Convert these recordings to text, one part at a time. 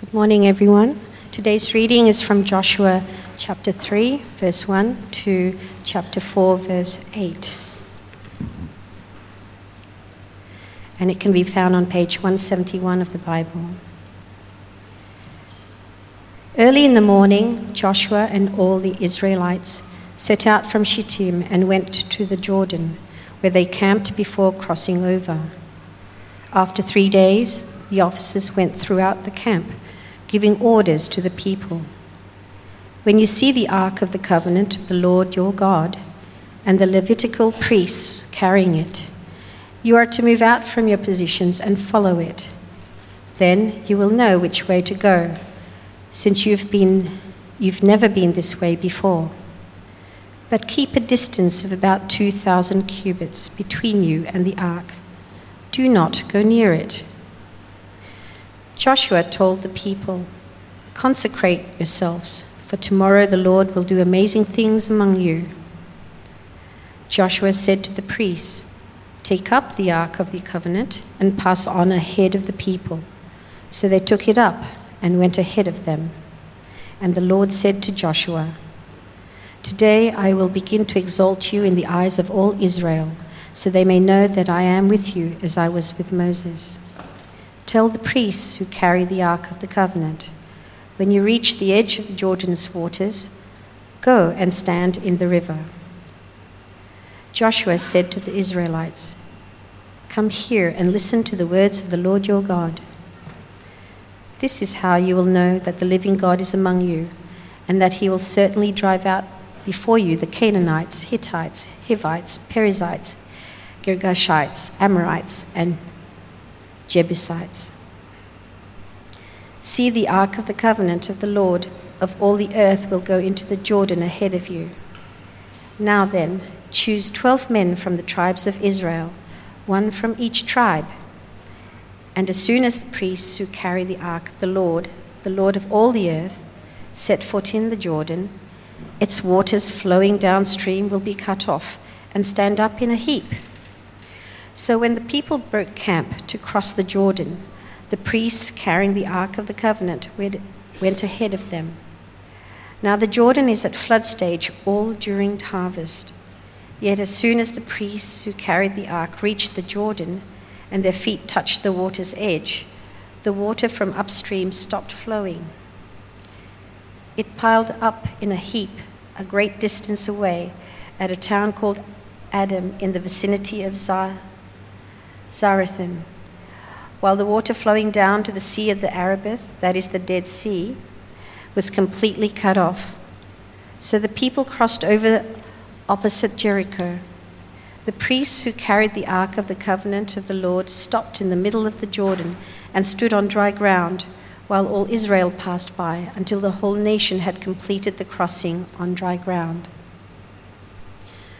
Good morning, everyone. Today's reading is from Joshua chapter 3, verse 1 to chapter 4, verse 8. And it can be found on page 171 of the Bible. Early in the morning, Joshua and all the Israelites set out from Shittim and went to the Jordan, where they camped before crossing over. After three days, the officers went throughout the camp giving orders to the people. When you see the ark of the covenant of the Lord your God and the Levitical priests carrying it, you are to move out from your positions and follow it. Then you will know which way to go, since you've, been, you've never been this way before. But keep a distance of about 2,000 cubits between you and the ark. Do not go near it Joshua told the people, Consecrate yourselves, for tomorrow the Lord will do amazing things among you. Joshua said to the priests, Take up the ark of the covenant and pass on ahead of the people. So they took it up and went ahead of them. And the Lord said to Joshua, Today I will begin to exalt you in the eyes of all Israel, so they may know that I am with you as I was with Moses. Tell the priests who carry the Ark of the Covenant, when you reach the edge of the Jordan's waters, go and stand in the river. Joshua said to the Israelites, Come here and listen to the words of the Lord your God. This is how you will know that the living God is among you, and that he will certainly drive out before you the Canaanites, Hittites, Hivites, Perizzites, Girgashites, Amorites, and Jebusites. See, the ark of the covenant of the Lord of all the earth will go into the Jordan ahead of you. Now then, choose twelve men from the tribes of Israel, one from each tribe. And as soon as the priests who carry the ark of the Lord, the Lord of all the earth, set foot in the Jordan, its waters flowing downstream will be cut off and stand up in a heap so when the people broke camp to cross the Jordan, the priests carrying the Ark of the Covenant went ahead of them. Now the Jordan is at flood stage all during harvest. Yet as soon as the priests who carried the ark reached the Jordan and their feet touched the water's edge, the water from upstream stopped flowing. It piled up in a heap a great distance away at a town called Adam in the vicinity of Zah Zarethan, while the water flowing down to the Sea of the Arabah, that is the Dead Sea, was completely cut off. So the people crossed over opposite Jericho. The priests who carried the Ark of the Covenant of the Lord stopped in the middle of the Jordan and stood on dry ground while all Israel passed by until the whole nation had completed the crossing on dry ground.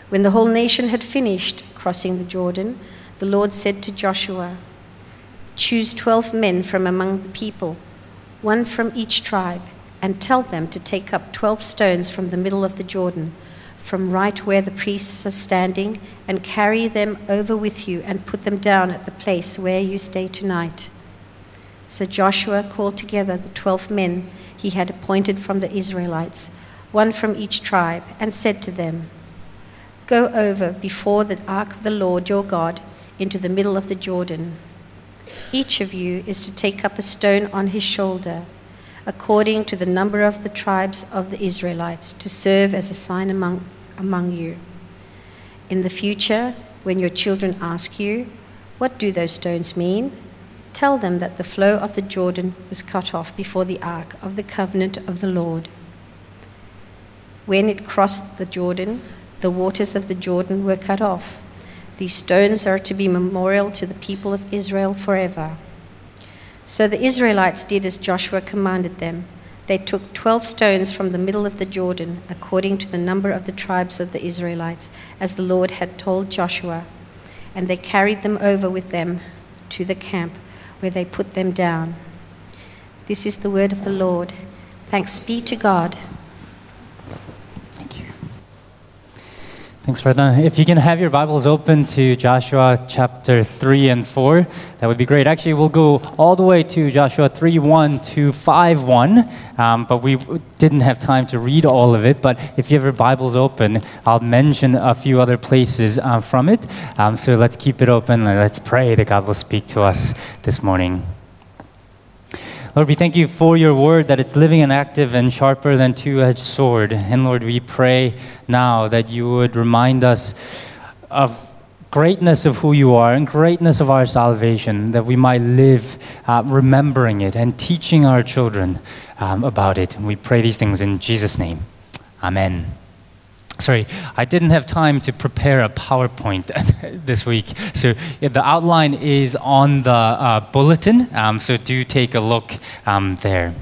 When the whole nation had finished crossing the Jordan, the Lord said to Joshua, Choose twelve men from among the people, one from each tribe, and tell them to take up twelve stones from the middle of the Jordan, from right where the priests are standing, and carry them over with you and put them down at the place where you stay tonight. So Joshua called together the twelve men he had appointed from the Israelites, one from each tribe, and said to them, Go over before the ark of the Lord your God into the middle of the Jordan. Each of you is to take up a stone on his shoulder, according to the number of the tribes of the Israelites, to serve as a sign among, among you. In the future, when your children ask you, What do those stones mean? Tell them that the flow of the Jordan was cut off before the ark of the covenant of the Lord. When it crossed the Jordan, the waters of the Jordan were cut off these stones are to be memorial to the people of Israel forever. So the Israelites did as Joshua commanded them. They took 12 stones from the middle of the Jordan, according to the number of the tribes of the Israelites, as the Lord had told Joshua. And they carried them over with them to the camp, where they put them down. This is the word of the Lord. Thanks be to God. Thanks, Ferdinand. If you can have your Bibles open to Joshua chapter 3 and 4, that would be great. Actually, we'll go all the way to Joshua 3 1 to 5 1, um, but we didn't have time to read all of it. But if you have your Bibles open, I'll mention a few other places uh, from it. Um, so let's keep it open and let's pray that God will speak to us this morning. Lord, we thank you for your word that it's living and active and sharper than two-edged sword. And Lord, we pray now that you would remind us of greatness of who you are and greatness of our salvation, that we might live uh, remembering it and teaching our children um, about it. And we pray these things in Jesus' name. Amen sorry, I didn't have time to prepare a PowerPoint this week. So yeah, the outline is on the uh, bulletin, um, so do take a look um, there.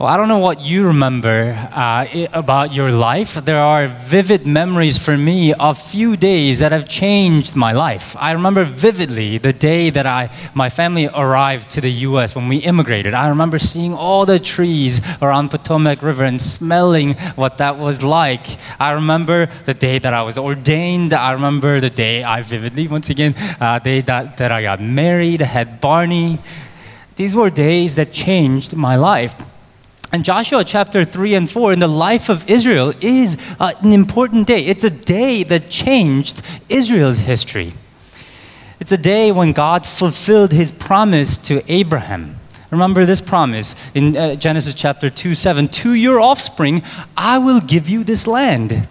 Well, I don't know what you remember uh, about your life. There are vivid memories for me of few days that have changed my life. I remember vividly the day that I, my family arrived to the U.S. when we immigrated. I remember seeing all the trees around Potomac River and smelling what that was like. I remember the day that I was ordained. I remember the day I vividly, once again, uh, day that, that I got married, had Barney. These were days that changed my life. And Joshua chapter 3 and 4 in the life of Israel is uh, an important day. It's a day that changed Israel's history. It's a day when God fulfilled his promise to Abraham. Remember this promise in uh, Genesis chapter 2 7 To your offspring, I will give you this land.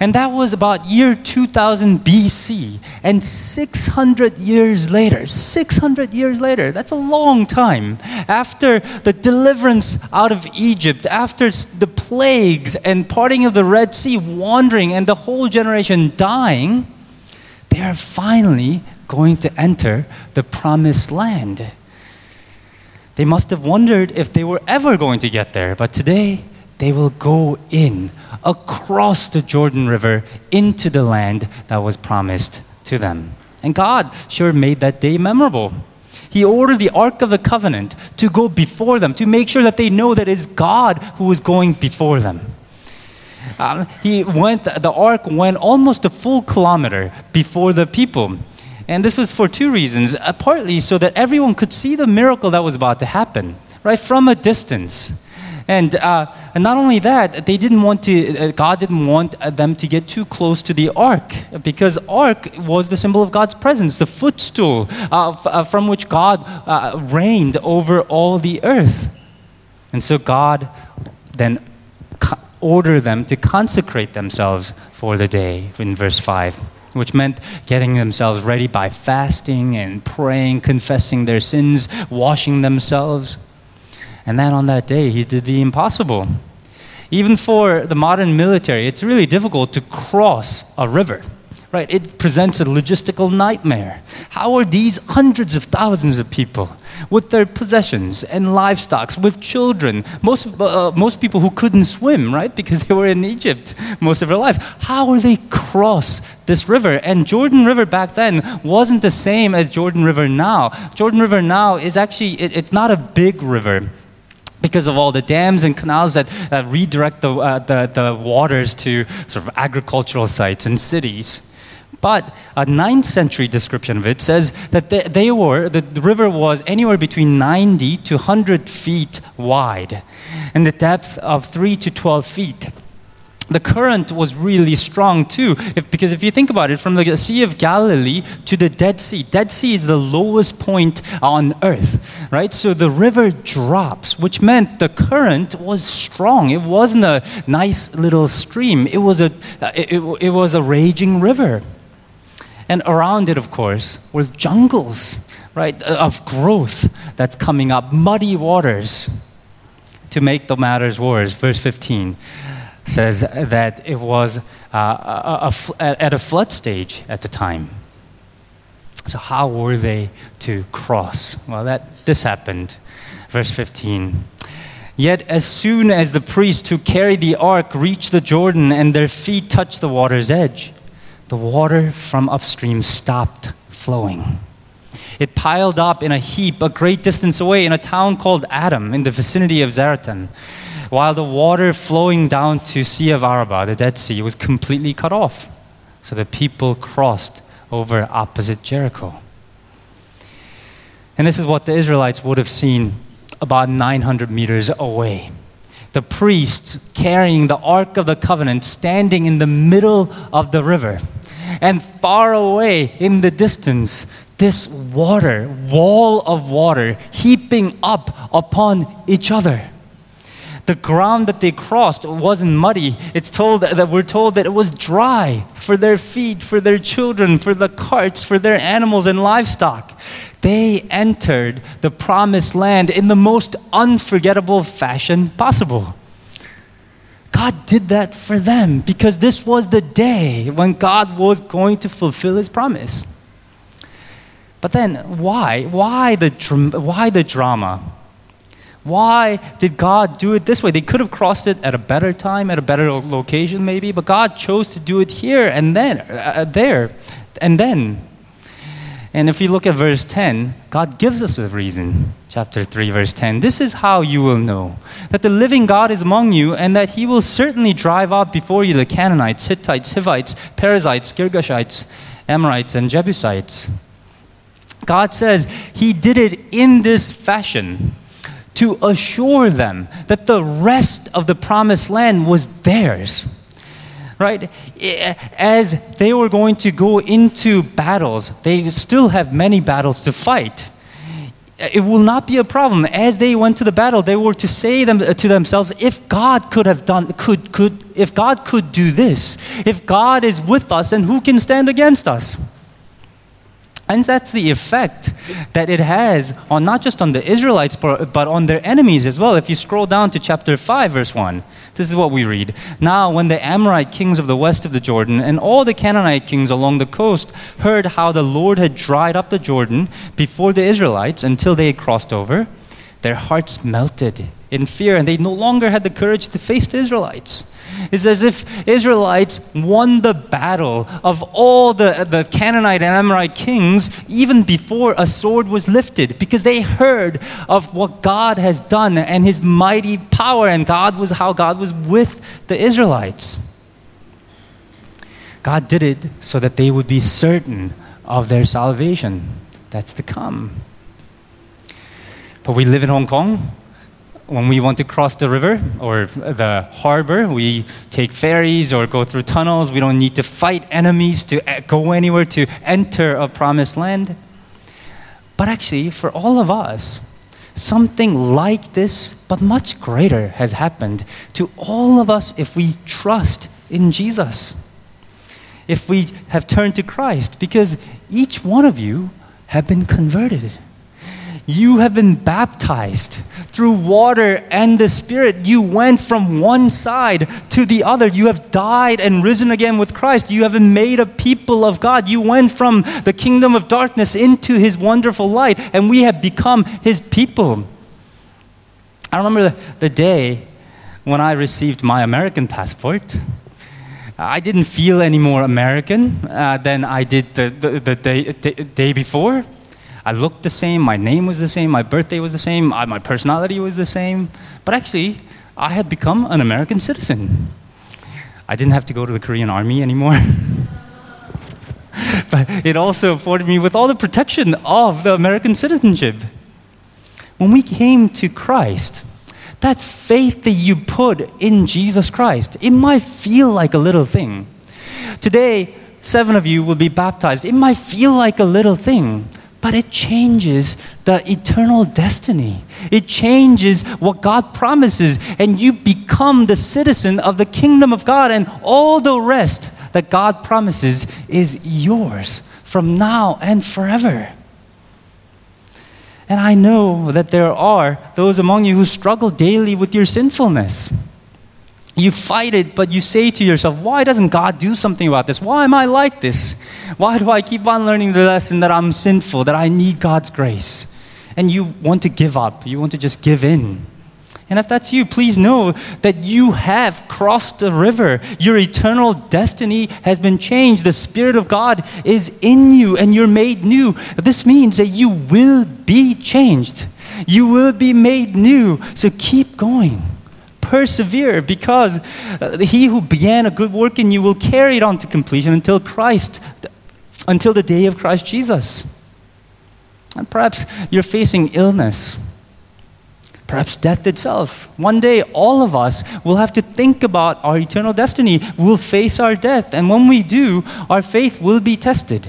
And that was about year 2000 BC. And 600 years later, 600 years later, that's a long time. After the deliverance out of Egypt, after the plagues and parting of the Red Sea, wandering, and the whole generation dying, they are finally going to enter the promised land. They must have wondered if they were ever going to get there, but today they will go in across the Jordan River into the land that was promised to them. And God sure made that day memorable. He ordered the Ark of the Covenant to go before them, to make sure that they know that it's God who is going before them. Um, he went, the ark went almost a full kilometer before the people. And this was for two reasons. Uh, partly so that everyone could see the miracle that was about to happen, right, from a distance. And, uh, and not only that, they didn't want to, uh, God didn't want uh, them to get too close to the ark because ark was the symbol of God's presence, the footstool uh, uh, from which God uh, reigned over all the earth. And so God then ordered them to consecrate themselves for the day in verse 5 which meant getting themselves ready by fasting and praying, confessing their sins, washing themselves. And then on that day, he did the impossible. Even for the modern military, it's really difficult to cross a river. Right? It presents a logistical nightmare. How are these hundreds of thousands of people with their possessions and livestock, with children, most, uh, most people who couldn't swim, right? Because they were in Egypt most of their life. How are they cross this river? And Jordan River back then wasn't the same as Jordan River now. Jordan River now is actually, it, it's not a big river because of all the dams and canals that uh, redirect the, uh, the, the waters to sort of agricultural sites and cities. But a 9th century description of it says that they, they were, the, the river was anywhere between 90 to 100 feet wide and the depth of 3 to 12 feet the current was really strong too. If, because if you think about it from the sea of galilee to the dead sea dead sea is the lowest point on earth right? So the river drops which meant the current was strong. It wasn't a nice little stream. It was a it, it, it was a raging river. And around it of course were jungles right of growth that's coming up muddy waters to make the matters worse. Verse 15 says that it was uh, a, a, at a flood stage at the time. So, how were they to cross? Well, that, this happened. Verse 15. Yet, as soon as the priests who carried the ark reached the Jordan and their feet touched the water's edge, the water from upstream stopped flowing. It piled up in a heap a great distance away in a town called Adam in the vicinity of Zarethan. While the water flowing down to Sea of Arabah, the Dead Sea, was completely cut off. So the people crossed over opposite Jericho. And this is what the Israelites would have seen about 900 meters away. The priest carrying the Ark of the Covenant standing in the middle of the river. And far away in the distance, this water, wall of water, heaping up upon each other. The ground that they crossed wasn't muddy. It's told that we're told that it was dry for their feet, for their children, for the carts, for their animals and livestock. They entered the promised land in the most unforgettable fashion possible. God did that for them because this was the day when God was going to fulfill his promise. But then, why? Why the, why the drama? Why did God do it this way? They could have crossed it at a better time, at a better location, maybe, but God chose to do it here and then, uh, uh, there, and then. And if you look at verse 10, God gives us a reason. Chapter 3, verse 10. This is how you will know that the living God is among you, and that he will certainly drive out before you the Canaanites, Hittites, Hivites, Perizzites, Girgashites, Amorites, and Jebusites. God says He did it in this fashion to assure them that the rest of the promised land was theirs. Right? As they were going to go into battles, they still have many battles to fight. It will not be a problem. As they went to the battle, they were to say them, uh, to themselves, if God could have done, could, could, if God could do this, if God is with us, then who can stand against us? And that's the effect that it has on not just on the Israelites, but, on their enemies as well. If you scroll down to chapter 5, verse 1, this is what we read. Now, when the Amorite kings of the west of the Jordan and all the Canaanite kings along the coast heard how the Lord had dried up the Jordan before the Israelites until they had crossed over, their hearts melted in fear and they no longer had the courage to face the Israelites. It's as if Israelites won the battle of all the, the Canaanite and Amorite kings even before a sword was lifted because they heard of what God has done and his mighty power and God was how God was with the Israelites. God did it so that they would be certain of their salvation that's to come. But we live in Hong Kong when we want to cross the river or the harbor, we take ferries or go through tunnels. We don't need to fight enemies to go anywhere to enter a promised land. But actually, for all of us, something like this, but much greater, has happened to all of us if we trust in Jesus. If we have turned to Christ, because each one of you have been converted. You have been baptized through water and the Spirit. You went from one side to the other. You have died and risen again with Christ. You have been made a people of God. You went from the kingdom of darkness into His wonderful light, and we have become His people. I remember the, day when I received my American passport. I didn't feel any more American uh, than I did the, the, the day, day before. I looked the same, my name was the same, my birthday was the same, my personality was the same. But actually, I had become an American citizen. I didn't have to go to the Korean army anymore. but it also afforded me with all the protection of the American citizenship. When we came to Christ, that faith that you put in Jesus Christ, it might feel like a little thing. Today, seven of you will be baptized. It might feel like a little thing but it changes the eternal destiny. It changes what God promises, and you become the citizen of the kingdom of God, and all the rest that God promises is yours from now and forever. And I know that there are those among you who struggle daily with your sinfulness. You fight it, but you say to yourself, why doesn't God do something about this? Why am I like this? Why do I keep on learning the lesson that I'm sinful, that I need God's grace? And you want to give up, you want to just give in. And if that's you, please know that you have crossed the river. Your eternal destiny has been changed. The Spirit of God is in you and you're made new. This means that you will be changed. You will be made new. So keep going. Persevere because uh, he who began a good work in you will carry it on to completion until Christ, until the day of Christ Jesus. And perhaps you're facing illness, perhaps death itself. One day, all of us will have to think about our eternal destiny. We'll face our death, and when we do, our faith will be tested.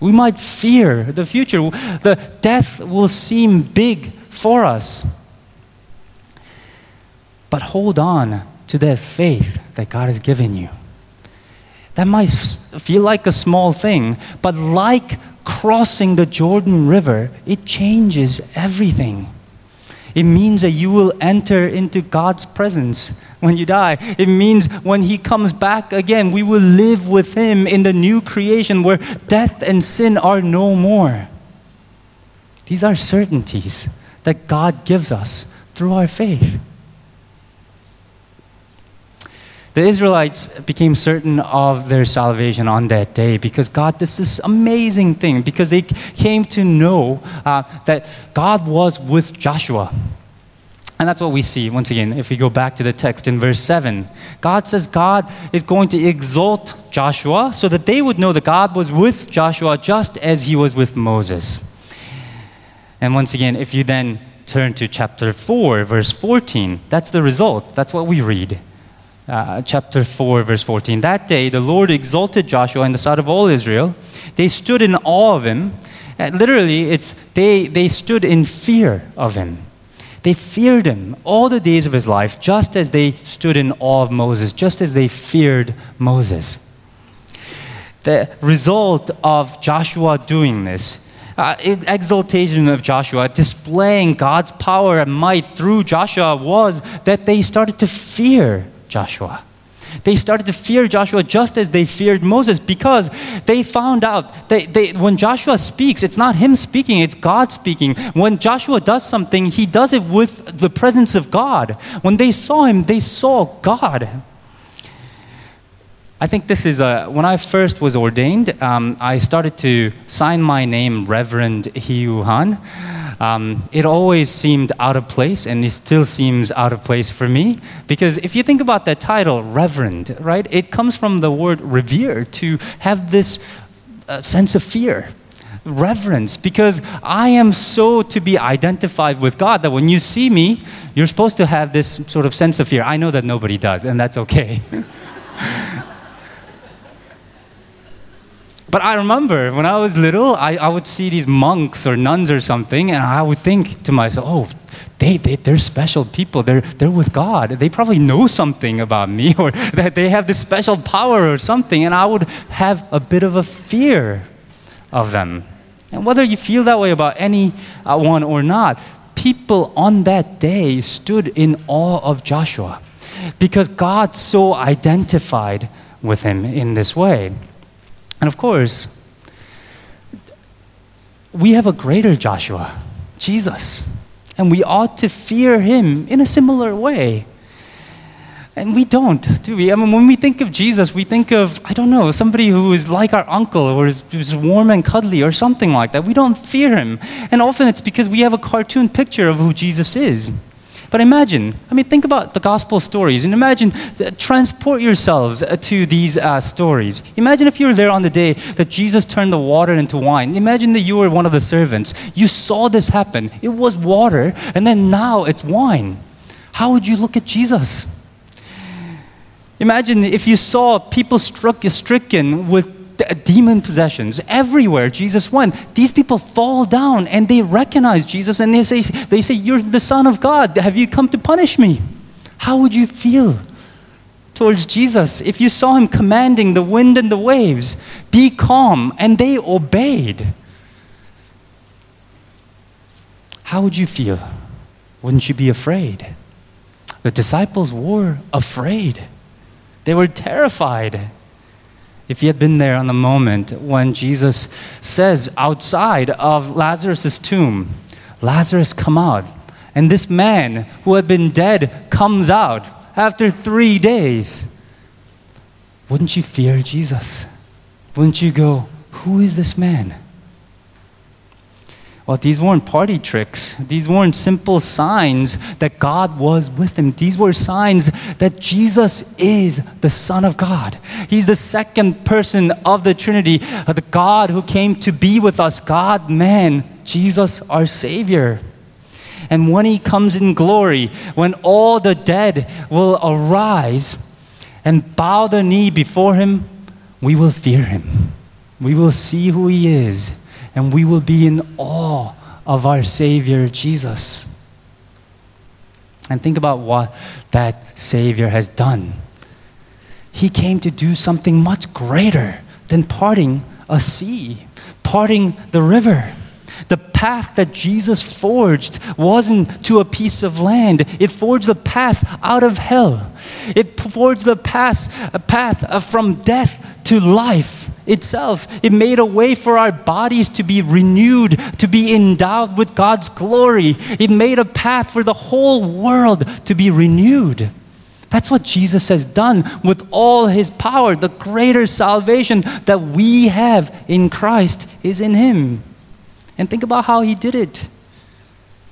We might fear the future. The death will seem big for us. But hold on to that faith that God has given you. That might feel like a small thing, but like crossing the Jordan River, it changes everything. It means that you will enter into God's presence when you die. It means when He comes back again, we will live with Him in the new creation where death and sin are no more. These are certainties that God gives us through our faith. The Israelites became certain of their salvation on that day because God did this amazing thing, because they came to know uh, that God was with Joshua. And that's what we see once again if we go back to the text in verse 7. God says God is going to exalt Joshua so that they would know that God was with Joshua just as he was with Moses. And once again, if you then turn to chapter 4, verse 14, that's the result. That's what we read uh, chapter 4, verse 14. That day, the Lord exalted Joshua in the sight of all Israel. They stood in awe of him. Uh, literally, it's they, they stood in fear of him. They feared him all the days of his life, just as they stood in awe of Moses, just as they feared Moses. The result of Joshua doing this uh, exaltation of Joshua, displaying God's power and might through Joshua, was that they started to fear Joshua. They started to fear Joshua just as they feared Moses because they found out that they, when Joshua speaks, it's not him speaking, it's God speaking. When Joshua does something, he does it with the presence of God. When they saw him, they saw God. I think this is a, when I first was ordained, um, I started to sign my name Reverend Hiu Han. Um, it always seemed out of place, and it still seems out of place for me. Because if you think about that title, Reverend, right, it comes from the word revere, to have this uh, sense of fear reverence because I am so to be identified with God that when you see me, you're supposed to have this sort of sense of fear. I know that nobody does, and that's okay. But I remember when I was little, I, I would see these monks or nuns or something, and I would think to myself, oh, they, they, they're special people. They're, they're with God. They probably know something about me, or that they have this special power or something, and I would have a bit of a fear of them. And whether you feel that way about anyone uh, or not, people on that day stood in awe of Joshua because God so identified with him in this way. And of course, we have a greater Joshua, Jesus. And we ought to fear him in a similar way. And we don't, do we? I mean, when we think of Jesus, we think of, I don't know, somebody who is like our uncle or is, is warm and cuddly or something like that. We don't fear him. And often it's because we have a cartoon picture of who Jesus is. But imagine, I mean, think about the gospel stories and imagine, transport yourselves uh, to these uh, stories. Imagine if you were there on the day that Jesus turned the water into wine. Imagine that you were one of the servants. You saw this happen. It was water, and then now it's wine. How would you look at Jesus? Imagine if you saw people struck, stricken with demon possessions everywhere Jesus went. These people fall down and they recognize Jesus and they say, they say, You're the Son of God. Have you come to punish me? How would you feel towards Jesus if you saw him commanding the wind and the waves? Be calm, and they obeyed. How would you feel? Wouldn't you be afraid? The disciples were afraid. They were terrified. If you had been there on the moment when Jesus says outside of Lazarus' tomb, Lazarus, come out. And this man who had been dead comes out after three days. Wouldn't you fear Jesus? Wouldn't you go, Who is this man? Well, these weren't party tricks. These weren't simple signs that God was with him. These were signs that Jesus is the Son of God. He's the second person of the Trinity, uh, the God who came to be with us, God man, Jesus our Savior. And when he comes in glory, when all the dead will arise and bow the knee before him, we will fear him. We will see who he is, and we will be in awe of our Savior Jesus. And think about what that Savior has done. He came to do something much greater than parting a sea, parting the river. The path that Jesus forged wasn't to a piece of land. It forged the path out of hell. It forged the path, a path from death to life itself. It made a way for our bodies to be renewed, to be endowed with God's glory. It made a path for the whole world to be renewed. That's what Jesus has done with all his power. The greater salvation that we have in Christ is in him. And think about how he did it.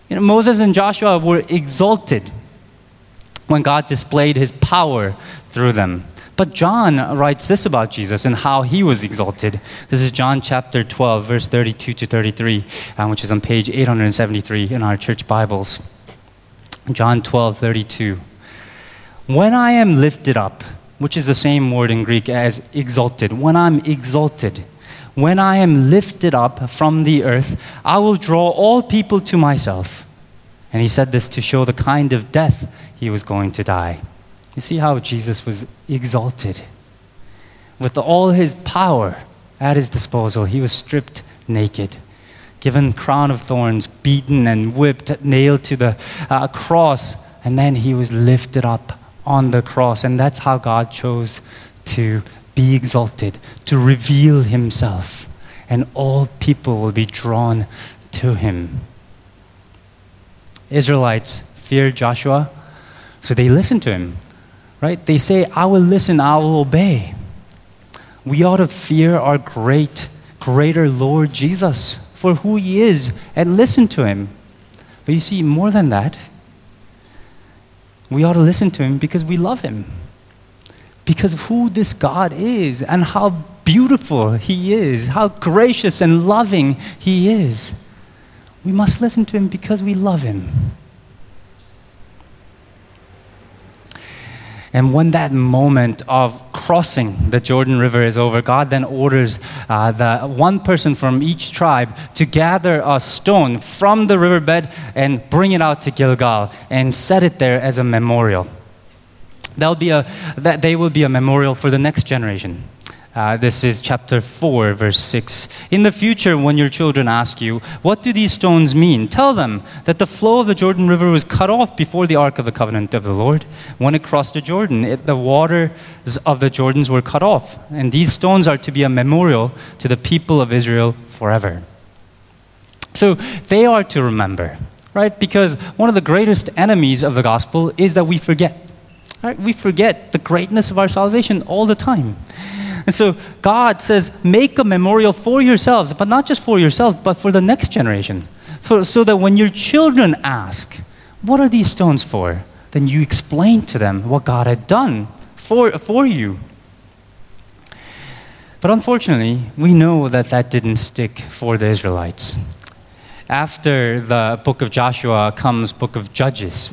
You know, Moses and Joshua were exalted when God displayed his power through them. But John writes this about Jesus and how he was exalted. This is John chapter 12, verse 32 to 33, um, which is on page 873 in our church Bibles. John 12, 32. When I am lifted up, which is the same word in Greek as exalted, when I'm exalted, when I am lifted up from the earth, I will draw all people to myself. And he said this to show the kind of death he was going to die. You see how Jesus was exalted. With all his power at his disposal, he was stripped naked, given crown of thorns, beaten and whipped, nailed to the uh, cross, and then he was lifted up on the cross. And that's how God chose to be exalted, to reveal himself, and all people will be drawn to him. Israelites feared Joshua, so they listened to him. Right? They say, I will listen, I will obey. We ought to fear our great, greater Lord Jesus for who he is and listen to him. But you see, more than that, we ought to listen to him because we love him because of who this God is and how beautiful He is, how gracious and loving He is. We must listen to Him because we love Him. And when that moment of crossing the Jordan River is over, God then orders uh, the one person from each tribe to gather a stone from the riverbed and bring it out to Gilgal and set it there as a memorial. That'll be a, that they will be a memorial for the next generation. Uh, this is chapter 4, verse 6. In the future, when your children ask you, What do these stones mean? Tell them that the flow of the Jordan River was cut off before the Ark of the Covenant of the Lord. When it crossed the Jordan, it, the waters of the Jordans were cut off. And these stones are to be a memorial to the people of Israel forever. So they are to remember, right? Because one of the greatest enemies of the gospel is that we forget. Right? We forget the greatness of our salvation all the time. And so God says, make a memorial for yourselves, but not just for yourselves, but for the next generation. For, so that when your children ask, What are these stones for? then you explain to them what God had done for, for you. But unfortunately, we know that that didn't stick for the Israelites. After the book of Joshua comes book of Judges.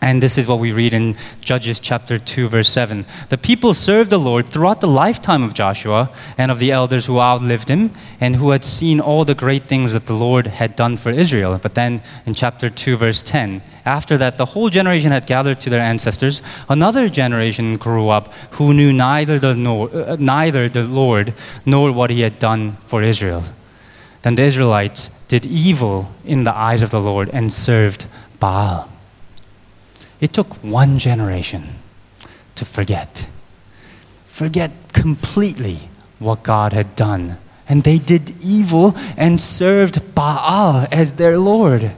And this is what we read in Judges chapter 2, verse 7. The people served the Lord throughout the lifetime of Joshua and of the elders who outlived him and who had seen all the great things that the Lord had done for Israel. But then in chapter 2, verse 10, after that, the whole generation had gathered to their ancestors. Another generation grew up who knew neither the, nor, uh, neither the Lord nor what he had done for Israel. Then the Israelites did evil in the eyes of the Lord and served Baal. It took one generation to forget. Forget completely what God had done. And they did evil and served Baal as their Lord.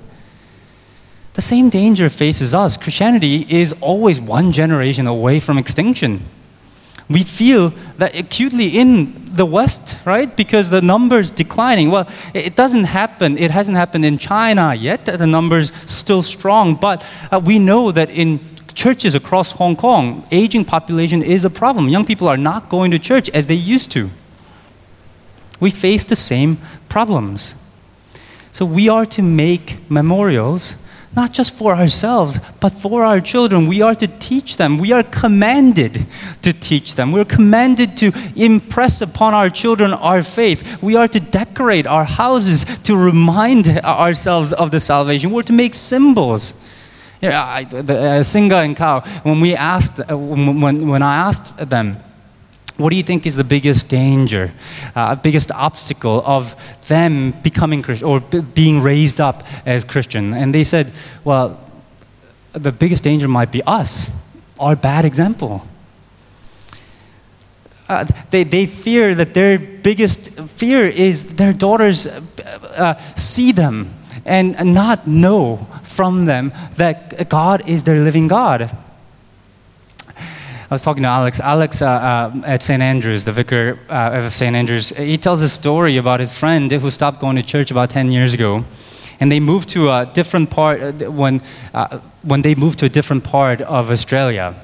The same danger faces us. Christianity is always one generation away from extinction. We feel that acutely in the West, right? Because the numbers declining. Well, it doesn't happen. It hasn't happened in China yet. The numbers still strong, but uh, we know that in churches across Hong Kong, aging population is a problem. Young people are not going to church as they used to. We face the same problems. So we are to make memorials not just for ourselves, but for our children. We are to teach them. We are commanded to teach them. We're commanded to impress upon our children our faith. We are to decorate our houses to remind ourselves of the salvation. We're to make symbols. Yeah, I, the, uh, Singa and Kao, when we asked, uh, when, when I asked them, what do you think is the biggest danger, uh, biggest obstacle of them becoming Christian or b- being raised up as Christian? And they said, well, the biggest danger might be us, our bad example. Uh, they, they fear that their biggest fear is their daughters uh, uh see them and not know from them that God is their living God. I was talking to Alex. Alex uh, uh, at St. Andrews, the vicar uh, of St. Andrews, he tells a story about his friend who stopped going to church about 10 years ago. And they moved to a different part, uh, when, uh, when they moved to a different part of Australia.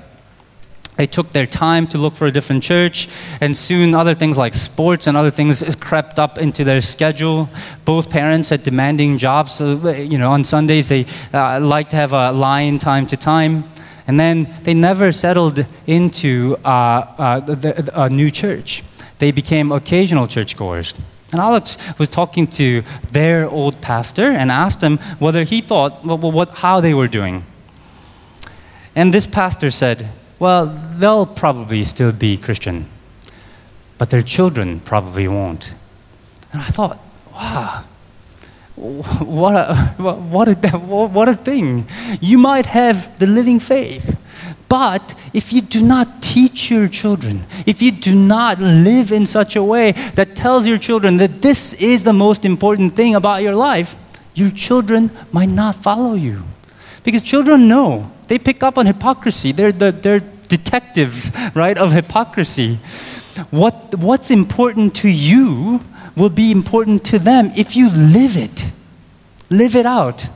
They took their time to look for a different church, and soon other things like sports and other things crept up into their schedule. Both parents had demanding jobs, so you know on Sundays they uh, like to have a line time to time. And then they never settled into uh, uh, the, a new church. They became occasional churchgoers. And Alex was talking to their old pastor and asked him whether he thought what, how they were doing. And this pastor said, Well, they'll probably still be Christian, but their children probably won't. And I thought, wow, what a, what, a, what a thing. You might have the living faith, but if you do not teach your children, if you do not live in such a way that tells your children that this is the most important thing about your life, your children might not follow you. Because children know, they pick up on hypocrisy. They're, the, they're detectives, right, of hypocrisy. What, what's important to you will be important to them if you live it. Live it out.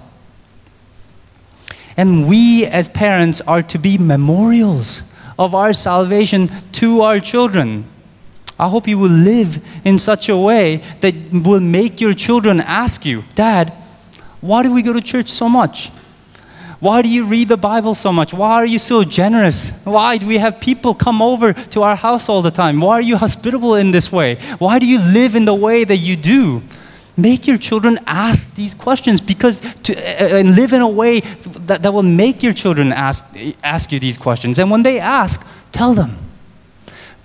And we as parents are to be memorials of our salvation to our children. I hope you will live in such a way that will make your children ask you, Dad, why do we go to church so much? Why do you read the Bible so much? Why are you so generous? Why do we have people come over to our house all the time? Why are you hospitable in this way? Why do you live in the way that you do? Make your children ask these questions because to, uh, and live in a way that, that will make your children ask, ask you these questions. And when they ask, tell them.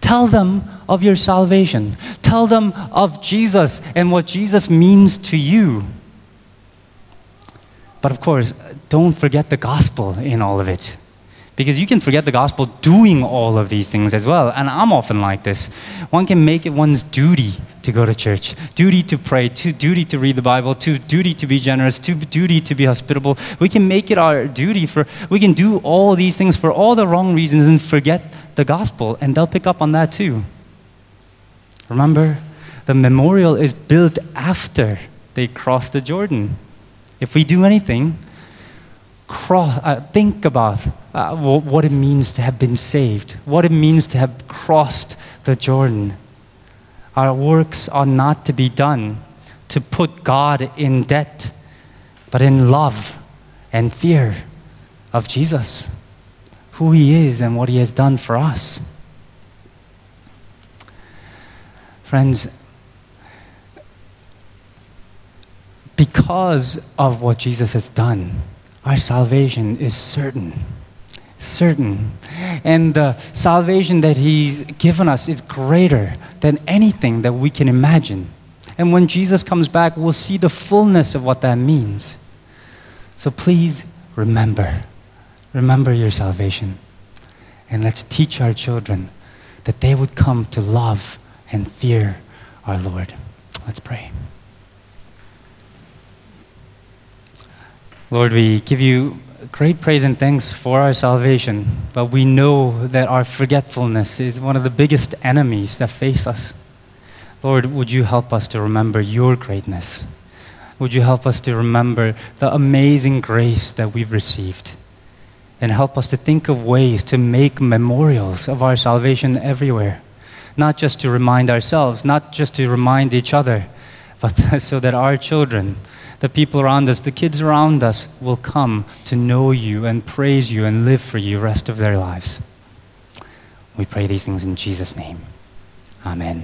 Tell them of your salvation. Tell them of Jesus and what Jesus means to you. But of course, don't forget the gospel in all of it. Because you can forget the gospel doing all of these things as well. And I'm often like this. One can make it one's duty to go to church, duty to pray, to duty to read the Bible, to duty to be generous, to duty to be hospitable. We can make it our duty for we can do all these things for all the wrong reasons and forget the gospel, and they'll pick up on that too. Remember, the memorial is built after they crossed the Jordan. If we do anything, cross, uh, think about uh, what it means to have been saved, what it means to have crossed the Jordan. Our works are not to be done to put God in debt, but in love and fear of Jesus, who He is and what He has done for us. Friends, because of what Jesus has done, our salvation is certain. Certain. And the salvation that He's given us is greater than anything that we can imagine. And when Jesus comes back, we'll see the fullness of what that means. So please remember. Remember your salvation. And let's teach our children that they would come to love and fear our Lord. Let's pray. Lord, we give you great praise and thanks for our salvation, but we know that our forgetfulness is one of the biggest enemies that face us. Lord, would you help us to remember your greatness? Would you help us to remember the amazing grace that we've received? And help us to think of ways to make memorials of our salvation everywhere. Not just to remind ourselves, not just to remind each other, but so that our children, the people around us, the kids around us will come to know you and praise you and live for you the rest of their lives. We pray these things in Jesus' name. Amen.